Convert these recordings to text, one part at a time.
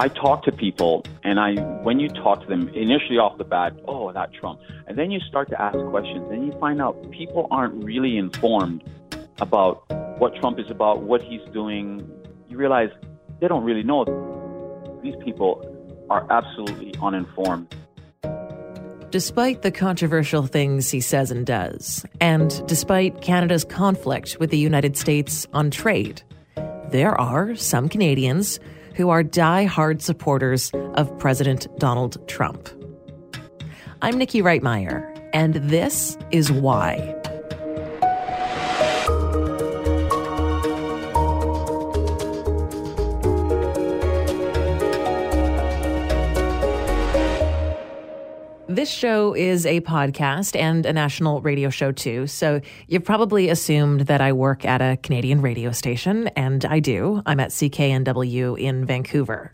I talk to people, and I when you talk to them initially off the bat, oh, that Trump, and then you start to ask questions, and you find out people aren't really informed about what Trump is about, what he's doing. You realize they don't really know. These people are absolutely uninformed. Despite the controversial things he says and does, and despite Canada's conflict with the United States on trade, there are some Canadians who are die-hard supporters of President Donald Trump. I'm Nikki Reitmeyer, and this is why. This show is a podcast and a national radio show too. So you've probably assumed that I work at a Canadian radio station, and I do. I'm at CKNW in Vancouver.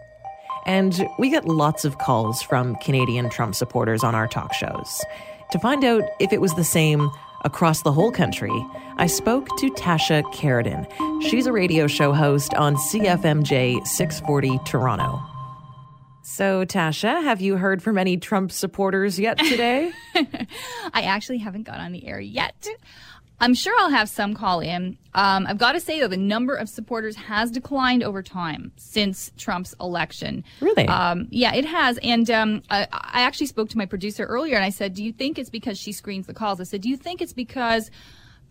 And we get lots of calls from Canadian Trump supporters on our talk shows. To find out if it was the same across the whole country, I spoke to Tasha Kheiriddin. She's a radio show host on CFMJ 640 Toronto. So, Tasha, have you heard from any Trump supporters yet today? I actually haven't got on the air yet. I'm sure I'll have some call in. Um, I've got to say, though, the number of supporters has declined over time since Trump's election. Really? Um, yeah, it has. And um, I, I actually spoke to my producer earlier and I said, Do you think it's because she screens the calls? I said, Do you think it's because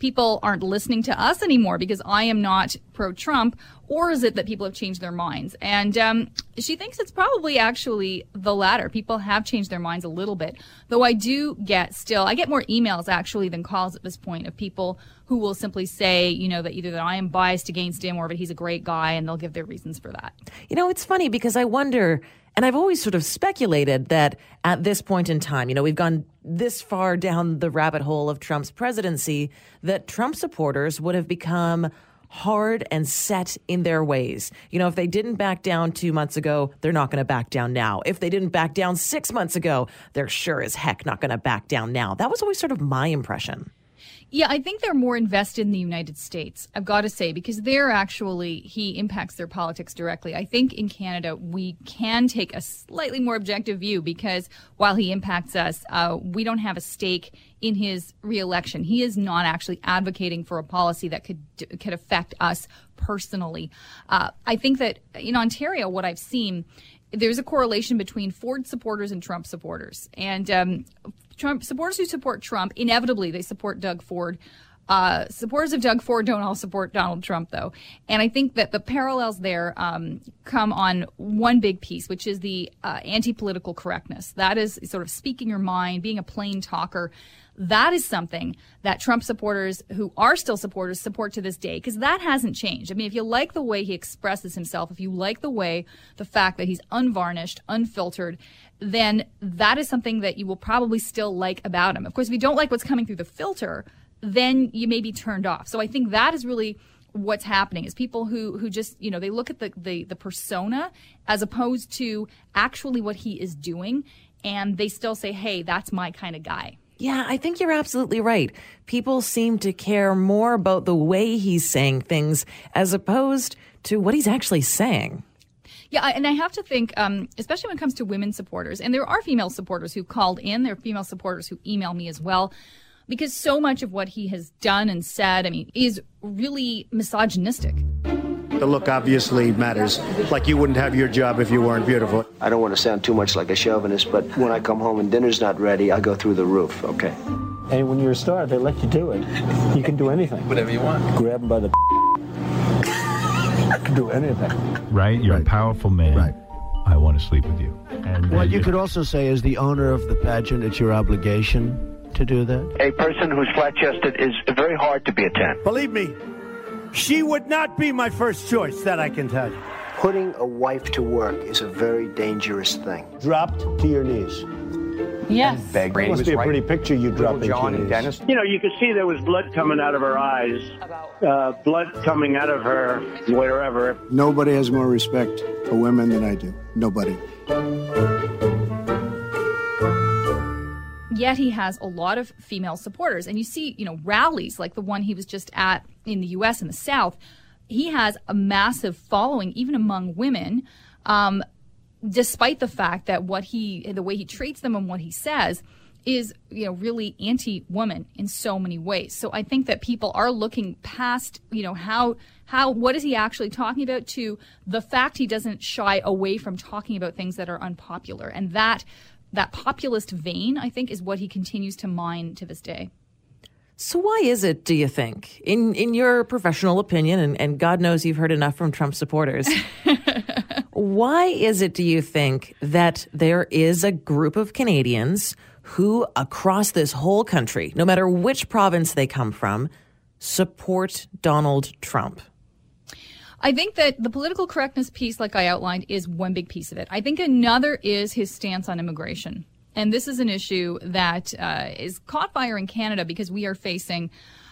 people aren't listening to us anymore because I am not pro Trump, or is it that people have changed their minds? And um, she thinks it's probably actually the latter. People have changed their minds a little bit, though I do get still, I get more emails actually than calls at this point of people who will simply say, you know, that either that I am biased against him or that he's a great guy, and they'll give their reasons for that. You know, it's funny because I wonder and I've always sort of speculated that at this point in time, you know, we've gone this far down the rabbit hole of Trump's presidency that Trump supporters would have become hard and set in their ways. You know, if they didn't back down two months ago, they're not going to back down now. If they didn't back down six months ago, they're sure as heck not going to back down now. That was always sort of my impression. Yeah, I think they're more invested in the United States, I've got to say, because they're actually, he impacts their politics directly. I think in Canada, we can take a slightly more objective view because while he impacts us, uh, we don't have a stake in his reelection. He is not actually advocating for a policy that could, could affect us personally. Uh, I think that in Ontario, what I've seen, there's a correlation between Ford supporters and Trump supporters. And um, Trump supporters who support Trump inevitably they support Doug Ford. Uh, supporters of Doug Ford don't all support Donald Trump, though. And I think that the parallels there um, come on one big piece, which is the uh, anti political correctness. That is sort of speaking your mind, being a plain talker. That is something that Trump supporters who are still supporters support to this day because that hasn't changed. I mean, if you like the way he expresses himself, if you like the way, the fact that he's unvarnished, unfiltered, then that is something that you will probably still like about him. Of course, if you don't like what's coming through the filter, then you may be turned off. So I think that is really what's happening is people who who just you know they look at the the, the persona as opposed to actually what he is doing and they still say hey that's my kind of guy yeah, I think you're absolutely right. People seem to care more about the way he's saying things as opposed to what he's actually saying. Yeah, and I have to think, um, especially when it comes to women supporters, and there are female supporters who called in, there are female supporters who email me as well, because so much of what he has done and said, I mean, is really misogynistic. The look obviously matters. Like you wouldn't have your job if you weren't beautiful. I don't want to sound too much like a chauvinist, but when I come home and dinner's not ready, I go through the roof, okay? Hey, when you're a star, they let you do it. You can do anything. Whatever you want. Grab them by the. I can do anything. Right? You're Right. a powerful man. Right. I want to sleep with you. And What you could also say is the owner of the pageant, it's your obligation to do that. A person who's flat chested is very hard to be a 10. Believe me, she would not be my first choice, that I can tell you. Putting a wife to work is a very dangerous thing. Dropped to your knees. Yes. Beg That must be a pretty picture you drop Little into John your and. Dennis. You know, you could see there was blood coming out of her eyes, uh, blood coming out of her wherever. Nobody has more respect for women than I do. Nobody. Yet he has a lot of female supporters. And you see, you know, rallies like the one he was just at in the US in the South. He has a massive following, even among women. Um, despite the fact that what he, the way he treats them and what he says, is you know really anti-woman in so many ways. So I think that people are looking past you know how how what is he actually talking about to the fact he doesn't shy away from talking about things that are unpopular and that that populist vein I think is what he continues to mine to this day. So why is it, do you think, in in your professional opinion, and, and God knows you've heard enough from Trump supporters, why is it, do you think, that there is a group of Canadians who, across this whole country, no matter which province they come from, support Donald Trump? I think that the political correctness piece, like I outlined, is one big piece of it. I think another is his stance on immigration. And this is an issue that uh, is caught fire in Canada because we are facing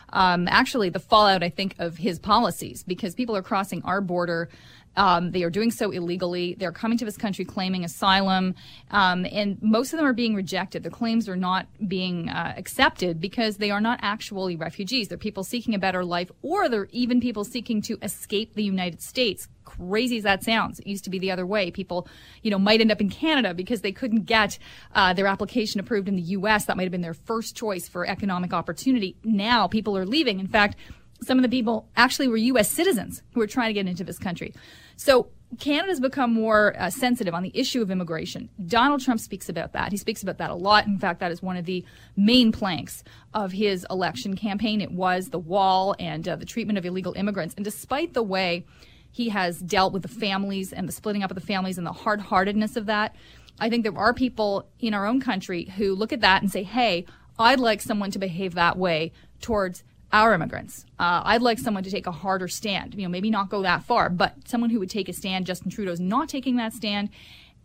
um, actually the fallout, I think, of his policies because people are crossing our border um, they are doing so illegally. They're coming to this country claiming asylum, um, and most of them are being rejected. Their claims are not being uh, accepted because they are not actually refugees. They're people seeking a better life, or they're even people seeking to escape the United States. Crazy as that sounds, it used to be the other way. People, you know, might end up in Canada because they couldn't get uh, their application approved in the U.S. That might have been their first choice for economic opportunity. Now people are leaving. In fact, some of the people actually were U.S. citizens who were trying to get into this country. So Canada's become more uh, sensitive on the issue of immigration. Donald Trump speaks about that. He speaks about that a lot. In fact, that is one of the main planks of his election campaign. It was the wall and uh, the treatment of illegal immigrants. And despite the way he has dealt with the families and the splitting up of the families and the hard heartedness of that, I think there are people in our own country who look at that and say, hey, I'd like someone to behave that way towards our immigrants. Uh, I'd like someone to take a harder stand. You know, maybe not go that far, but someone who would take a stand. Justin Trudeau's not taking that stand.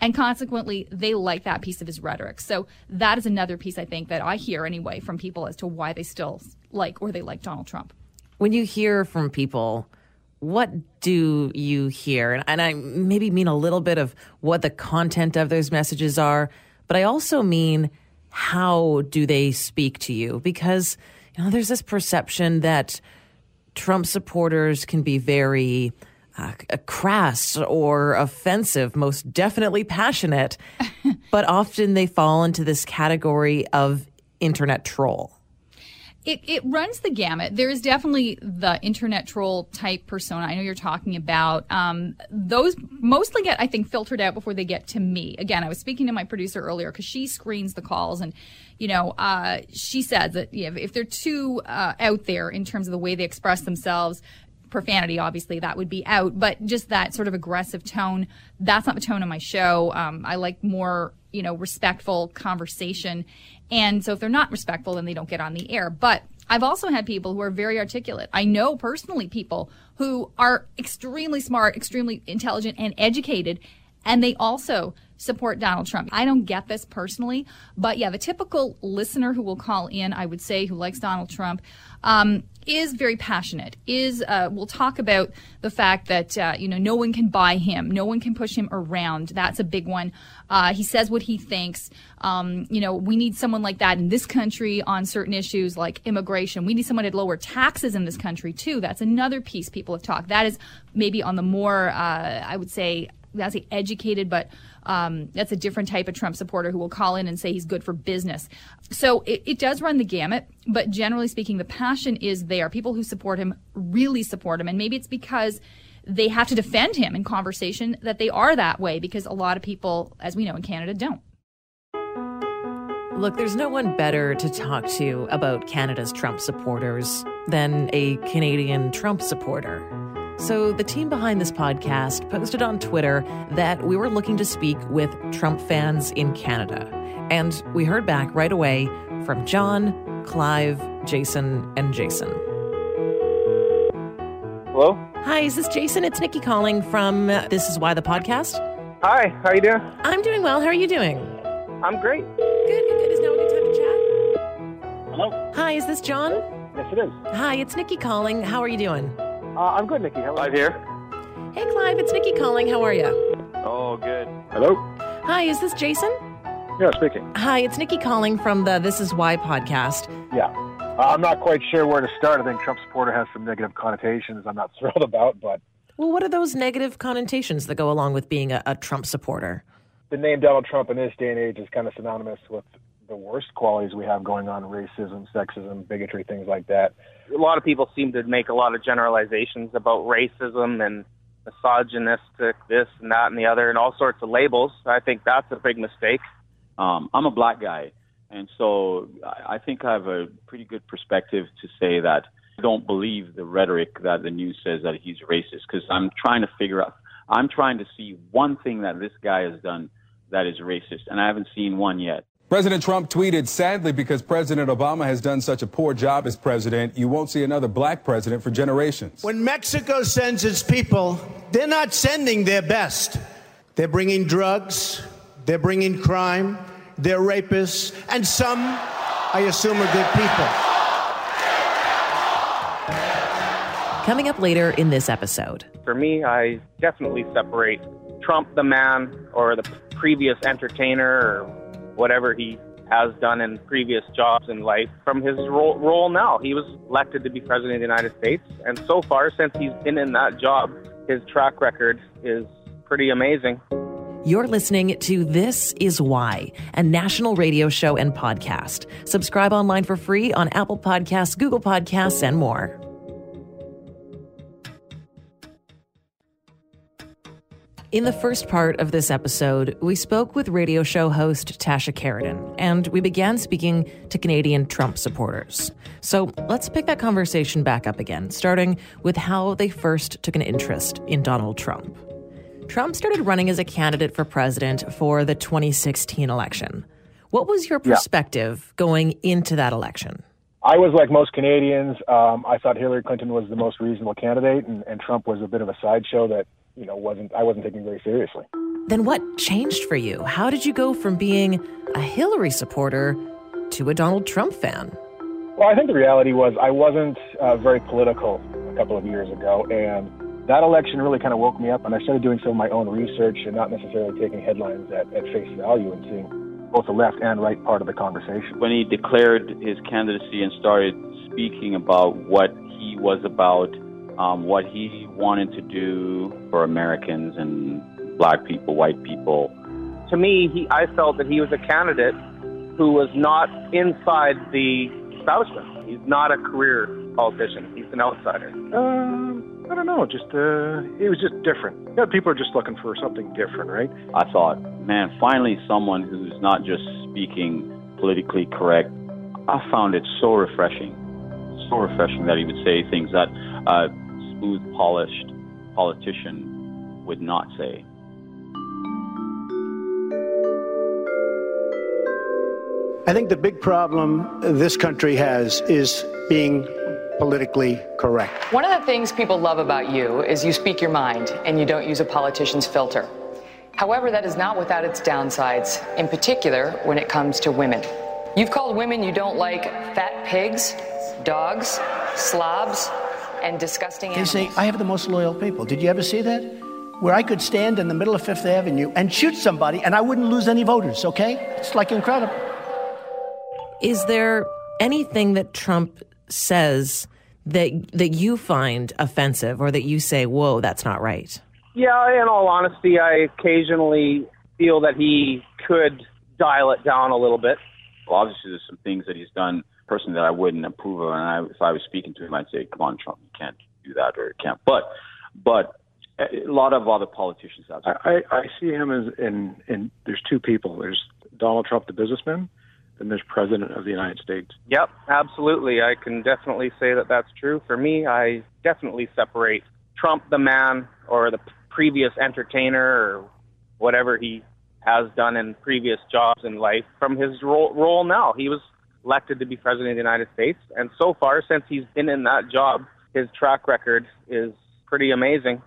And consequently, they like that piece of his rhetoric. So that is another piece I think that I hear anyway from people as to why they still like or they like Donald Trump. When you hear from people, what do you hear? And I maybe mean a little bit of what the content of those messages are, but I also mean how do they speak to you? Because you know, there's this perception that Trump supporters can be very uh, crass or offensive, most definitely passionate, but often they fall into this category of internet troll. It, it runs the gamut. There is definitely the internet troll type persona. I know you're talking about. Um, those mostly get, I think, filtered out before they get to me. Again, I was speaking to my producer earlier because she screens the calls and you know, uh, she says that you know, if they're too uh, out there in terms of the way they express themselves, profanity, obviously, that would be out. But just that sort of aggressive tone, that's not the tone of my show. Um, I like more, you know, respectful conversation. And so if they're not respectful, then they don't get on the air. But I've also had people who are very articulate. I know personally people who are extremely smart, extremely intelligent, and educated, and they also support Donald Trump. I don't get this personally, but yeah, the typical listener who will call in, I would say, who likes Donald Trump, um, is very passionate. Is uh, will talk about the fact that uh, you know no one can buy him, no one can push him around. That's a big one. Uh, he says what he thinks. Um, you know, we need someone like that in this country on certain issues like immigration. We need someone to lower taxes in this country too. That's another piece people have talked. That is maybe on the more, uh, I would say, that's educated, but um, that's a different type of Trump supporter who will call in and say he's good for business. So it, it does run the gamut, but generally speaking, the passion is there. People who support him really support him, and maybe it's because they have to defend him in conversation that they are that way because a lot of people, as we know in Canada, don't. Look, there's no one better to talk to about Canada's Trump supporters than a Canadian Trump supporter. So, the team behind this podcast posted on Twitter that we were looking to speak with Trump fans in Canada. And we heard back right away from John, Clive, Jason, and Jason. Hello? Hi, is this Jason? It's Nikki calling from This Is Why the podcast. Hi, how you doing? I'm doing well. How are you doing? I'm great. Good, good, good. Is now a good time to chat? Hello? Hi, is this John? Yes, it is. Hi, it's Nikki calling. How are you doing? Uh, I'm good, Nikki. How are Live you? here. Hey, Clive, it's Nikki calling. How are you? Oh, good. Hello? Hi, is this Jason? Yeah, speaking. Hi, it's Nikki calling from the This Is Why podcast. Yeah. Uh, I'm not quite sure where to start. I think Trump supporter has some negative connotations I'm not thrilled about, but Well, what are those negative connotations that go along with being a, a Trump supporter? the name Donald Trump in this day and age is kind of synonymous with the worst qualities we have going on racism, sexism, bigotry, things like that. A lot of people seem to make a lot of generalizations about racism and misogynistic, this and that and the other, and all sorts of labels. I think that's a big mistake. Um, I'm a black guy, and so I think I have a pretty good perspective to say that I don't believe the rhetoric that the news says that he's racist because I'm trying to figure out, I'm trying to see one thing that this guy has done that is racist, and I haven't seen one yet. President Trump tweeted, sadly, because President Obama has done such a poor job as president, you won't see another black president for generations. When Mexico sends its people, they're not sending their best. They're bringing drugs, they're bringing crime, they're rapists, and some, I assume, are good people. Coming up later in this episode. For me, I definitely separate Trump the man or the previous entertainer or whatever he has done in previous jobs in life from his role, role now. He was elected to be president of the United States, and so far, since he's been in that job, his track record is pretty amazing. You're listening to This Is Why, a national radio show and podcast. Subscribe online for free on Apple Podcasts, Google Podcasts, and more. In the first part of this episode, we spoke with radio show host Tasha Kheiriddin, and we began speaking to Canadian Trump supporters. So let's pick that conversation back up again, starting with how they first took an interest in Donald Trump. Trump started running as a candidate for president for the 2016 election. What was your perspective yeah. going into that election? I was like most Canadians. Um, I thought Hillary Clinton was the most reasonable candidate, and, and Trump was a bit of a sideshow that you know wasn't I wasn't taking very seriously. Then what changed for you? How did you go from being a Hillary supporter to a Donald Trump fan? Well, I think the reality was I wasn't uh, very political a couple of years ago, and that election really kind of woke me up, and I started doing some of my own research and not necessarily taking headlines at, at face value and seeing both the left and right part of the conversation. When he declared his candidacy and started speaking about what he was about um, what he wanted to do for Americans and black people, white people. To me, he, I felt that he was a candidate who was not inside the establishment. He's not a career politician. He's an outsider. Um, I don't know. Just uh, he was just different. Yeah, people are just looking for something different, right? I thought, man, finally someone who's not just speaking politically correct. I found it so refreshing, so refreshing that he would say things that uh, smooth, polished politician would not say. I think the big problem this country has is being politically correct. One of the things people love about you is you speak your mind and you don't use a politician's filter. However, that is not without its downsides, in particular when it comes to women. You've called women you don't like fat pigs, dogs, slobs, and disgusting animals. They say, I have the most loyal people. Did you ever see that? Where I could stand in the middle of Fifth Avenue and shoot somebody and I wouldn't lose any voters, okay? It's like incredible. Is there anything that Trump says that that you find offensive or that you say, whoa, that's not right? Yeah, in all honesty, I occasionally feel that he could dial it down a little bit. Well, obviously, there's some things that he's done person that I wouldn't approve of. And I, if I was speaking to him, I'd say, "Come on, Trump, you can't do that, or you can't." But, but a lot of other politicians out there. I, I see him as in in. There's two people. There's Donald Trump, the businessman, and there's President of the United States. Yep, absolutely. I can definitely say that that's true. For me, I definitely separate Trump, the man, or the previous entertainer, or whatever he has done in previous jobs in life, from his role, role now. He was elected to be president of the United States. And so far, since he's been in that job, his track record is pretty amazing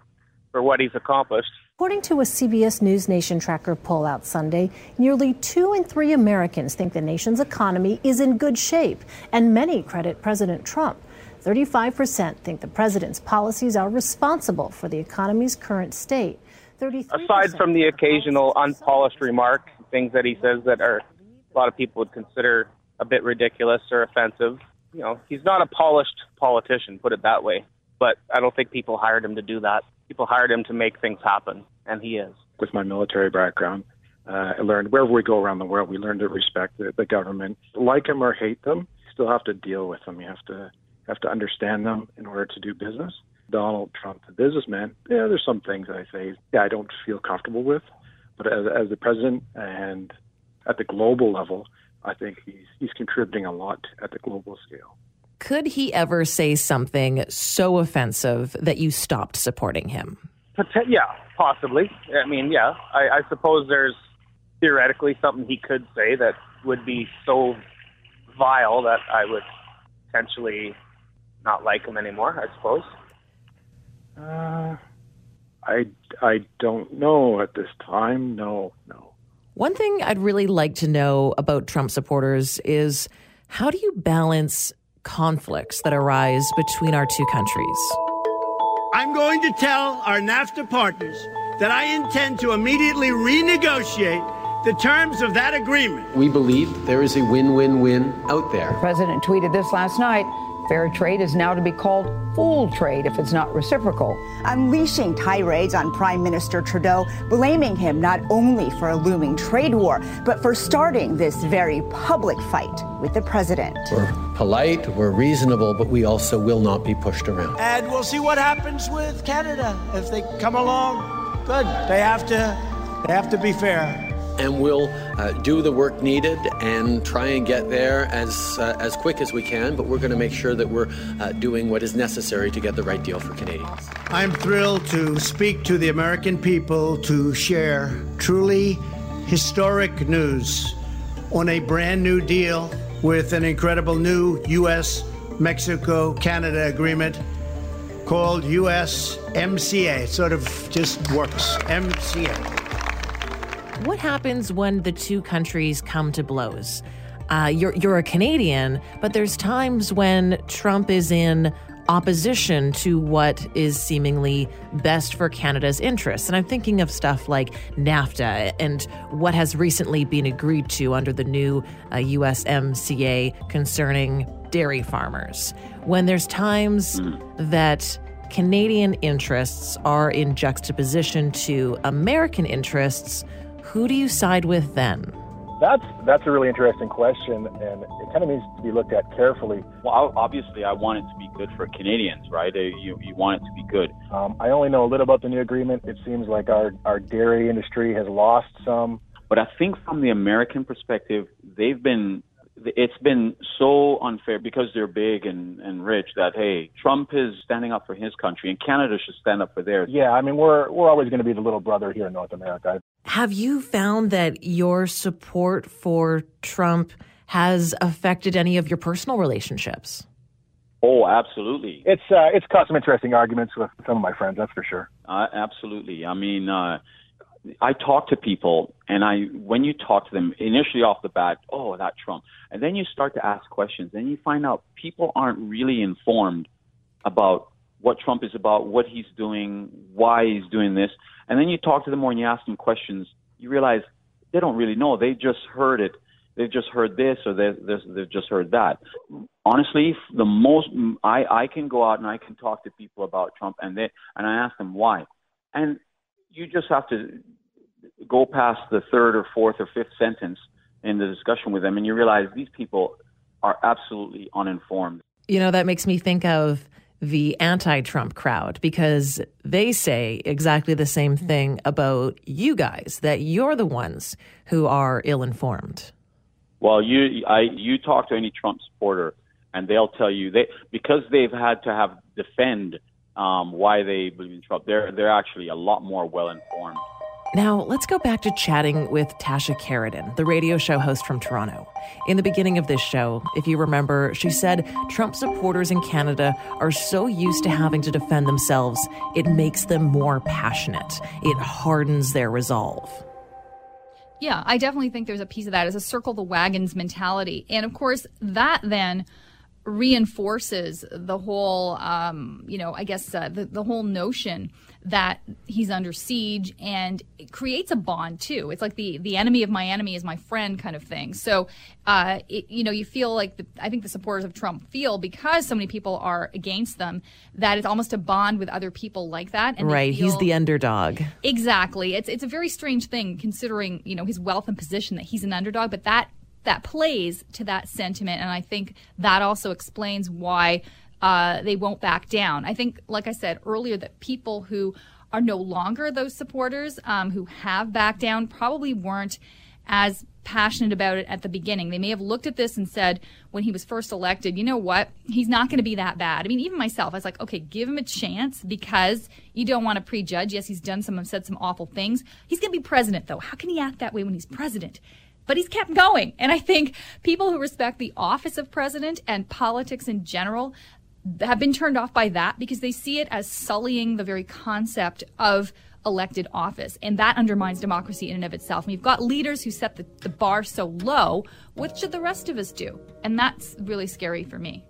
for what he's accomplished. According to a CBS News Nation Tracker poll out Sunday, nearly two in three Americans think the nation's economy is in good shape, and many credit President Trump. 35% think the president's policies are responsible for the economy's current state. Aside from the occasional unpolished remark, things that he says that are a lot of people would consider a bit ridiculous or offensive. You know, he's not a polished politician, put it that way. But I don't think people hired him to do that. People hired him to make things happen, and he is. With my military background, Uh, I learned wherever we go around the world, we learn to respect the, the government, like them or hate them. You still have to deal with them. You have to have to understand them in order to do business. Donald Trump, the businessman, yeah, there's some things I say, yeah, I don't feel comfortable with, but as, as the president and at the global level, I think he's he's contributing a lot at the global scale. Could he ever say something so offensive that you stopped supporting him? Yeah, possibly. I mean, yeah, I, I suppose there's theoretically something he could say that would be so vile that I would potentially not like him anymore. I suppose. Uh, I I don't know at this time. No, no. One thing I'd really like to know about Trump supporters is how do you balance conflicts that arise between our two countries? I'm going to tell our NAFTA partners that I intend to immediately renegotiate the terms of that agreement. We believe there is a win win win out there. The president tweeted this last night. Fair trade is now to be called fool trade if it's not reciprocal. Unleashing tirades on Prime Minister Trudeau, blaming him not only for a looming trade war, but for starting this very public fight with the president. We're polite, we're reasonable, but we also will not be pushed around. And we'll see what happens with Canada if they come along. Good. They have to they have to be fair and we'll uh, do the work needed and try and get there as uh, as quick as we can. But we're going to make sure that we're uh, doing what is necessary to get the right deal for Canadians. I'm thrilled to speak to the American people to share truly historic news on a brand new deal with an incredible new U.S. Mexico Canada agreement called USMCA. It sort of just works. MCA. What happens when the two countries come to blows? Uh, you're, you're a Canadian, but there's times when Trump is in opposition to what is seemingly best for Canada's interests. And I'm thinking of stuff like NAFTA and what has recently been agreed to under the new uh, USMCA concerning dairy farmers. When there's times that Canadian interests are in juxtaposition to American interests, who do you side with then? That's that's a really interesting question, and it kind of needs to be looked at carefully. Well, obviously, I want it to be good for Canadians, right? Uh, You you want it to be good. Um, I only know a little about the new agreement. It seems like our our dairy industry has lost some. But I think from the American perspective, they've been it's been so unfair because they're big and, and rich that hey, Trump is standing up for his country and Canada should stand up for theirs. Yeah, I mean we're we're always going to be the little brother here in North America. Have you found that your support for Trump has affected any of your personal relationships? Oh, absolutely. It's uh, it's caused some interesting arguments with some of my friends, that's for sure. Uh, absolutely. I mean, uh, I talk to people, and I when you talk to them initially off the bat, oh, that Trump, and then you start to ask questions, and you find out people aren't really informed about what Trump is about, what he's doing, why he's doing this, and then you talk to them more and you ask them questions, you realize they don't really know. They just heard it. They've just heard this or they, they've just heard that. Honestly, the most I I can go out and I can talk to people about Trump, and they and I ask them why, and you just have to go past the third or fourth or fifth sentence in the discussion with them, and you realize these people are absolutely uninformed. You know, that makes me think of the anti Trump crowd because they say exactly the same thing about you guys, that you're the ones who are ill informed. Well, you I you talk to any Trump supporter and they'll tell you they because they've had to have defend um, why they believe in Trump. They're they're actually a lot more well informed. Now, let's go back to chatting with Tasha Kheiriddin, the radio show host from Toronto. In the beginning of this show, if you remember, she said Trump supporters in Canada are so used to having to defend themselves, it makes them more passionate. It hardens their resolve. Yeah, I definitely think there's a piece of that as a circle the wagons mentality. And of course, that then reinforces the whole, um, you know, I guess uh, the, the whole notion that he's under siege and it creates a bond too. It's like the the enemy of my enemy is my friend kind of thing. So, uh, it, you know, you feel like the, I think the supporters of Trump feel because so many people are against them that it's almost a bond with other people like that. And right, feel, he's the underdog. Exactly. It's it's a very strange thing considering you know his wealth and position that he's an underdog, but that that plays to that sentiment, and I think that also explains why uh, they won't back down. I think, like I said earlier, that people who are no longer those supporters um, who have backed down probably weren't as passionate about it at the beginning. They may have looked at this and said, when he was first elected, you know what? He's not going to be that bad. I mean, even myself, I was like, okay, give him a chance because you don't want to prejudge. Yes, he's done some, said some awful things. He's going to be president, though. How can he act that way when he's president? But he's kept going. And I think people who respect the office of president and politics in general have been turned off by that because they see it as sullying the very concept of elected office. And that undermines democracy in and of itself. And you've got leaders who set the, the bar so low. What should the rest of us do? And that's really scary for me.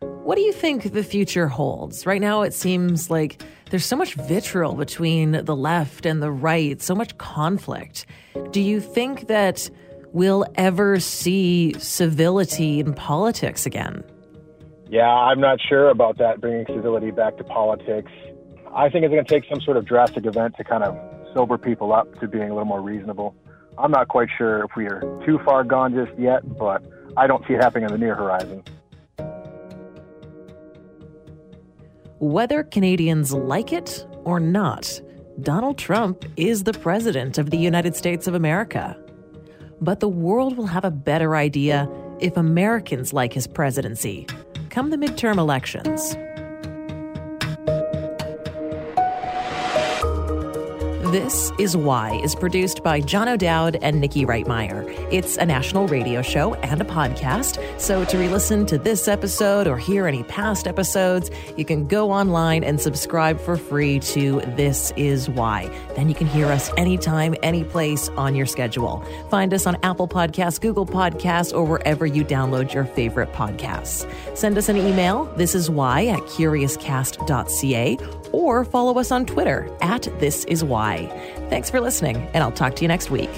What do you think the future holds? Right now, it seems like there's so much vitriol between the left and the right, so much conflict. Do you think that we'll ever see civility in politics again? Yeah, I'm not sure about that, bringing civility back to politics. I think it's going to take some sort of drastic event to kind of sober people up to being a little more reasonable. I'm not quite sure if we are too far gone just yet, but I don't see it happening in the near horizon. Whether Canadians like it or not, Donald Trump is the President of the United States of America. But the world will have a better idea if Americans like his presidency come the midterm elections. This is Why is produced by John O'Dowd and Nikki Reitmeyer. It's a national radio show and a podcast. So to re-listen to this episode or hear any past episodes, you can go online and subscribe for free to This Is Why. Then you can hear us anytime, any place on your schedule. Find us on Apple Podcasts, Google Podcasts, or wherever you download your favorite podcasts. Send us an email. This is why at curiouscast.ca or follow us on Twitter at This Is Why. Thanks for listening, and I'll talk to you next week.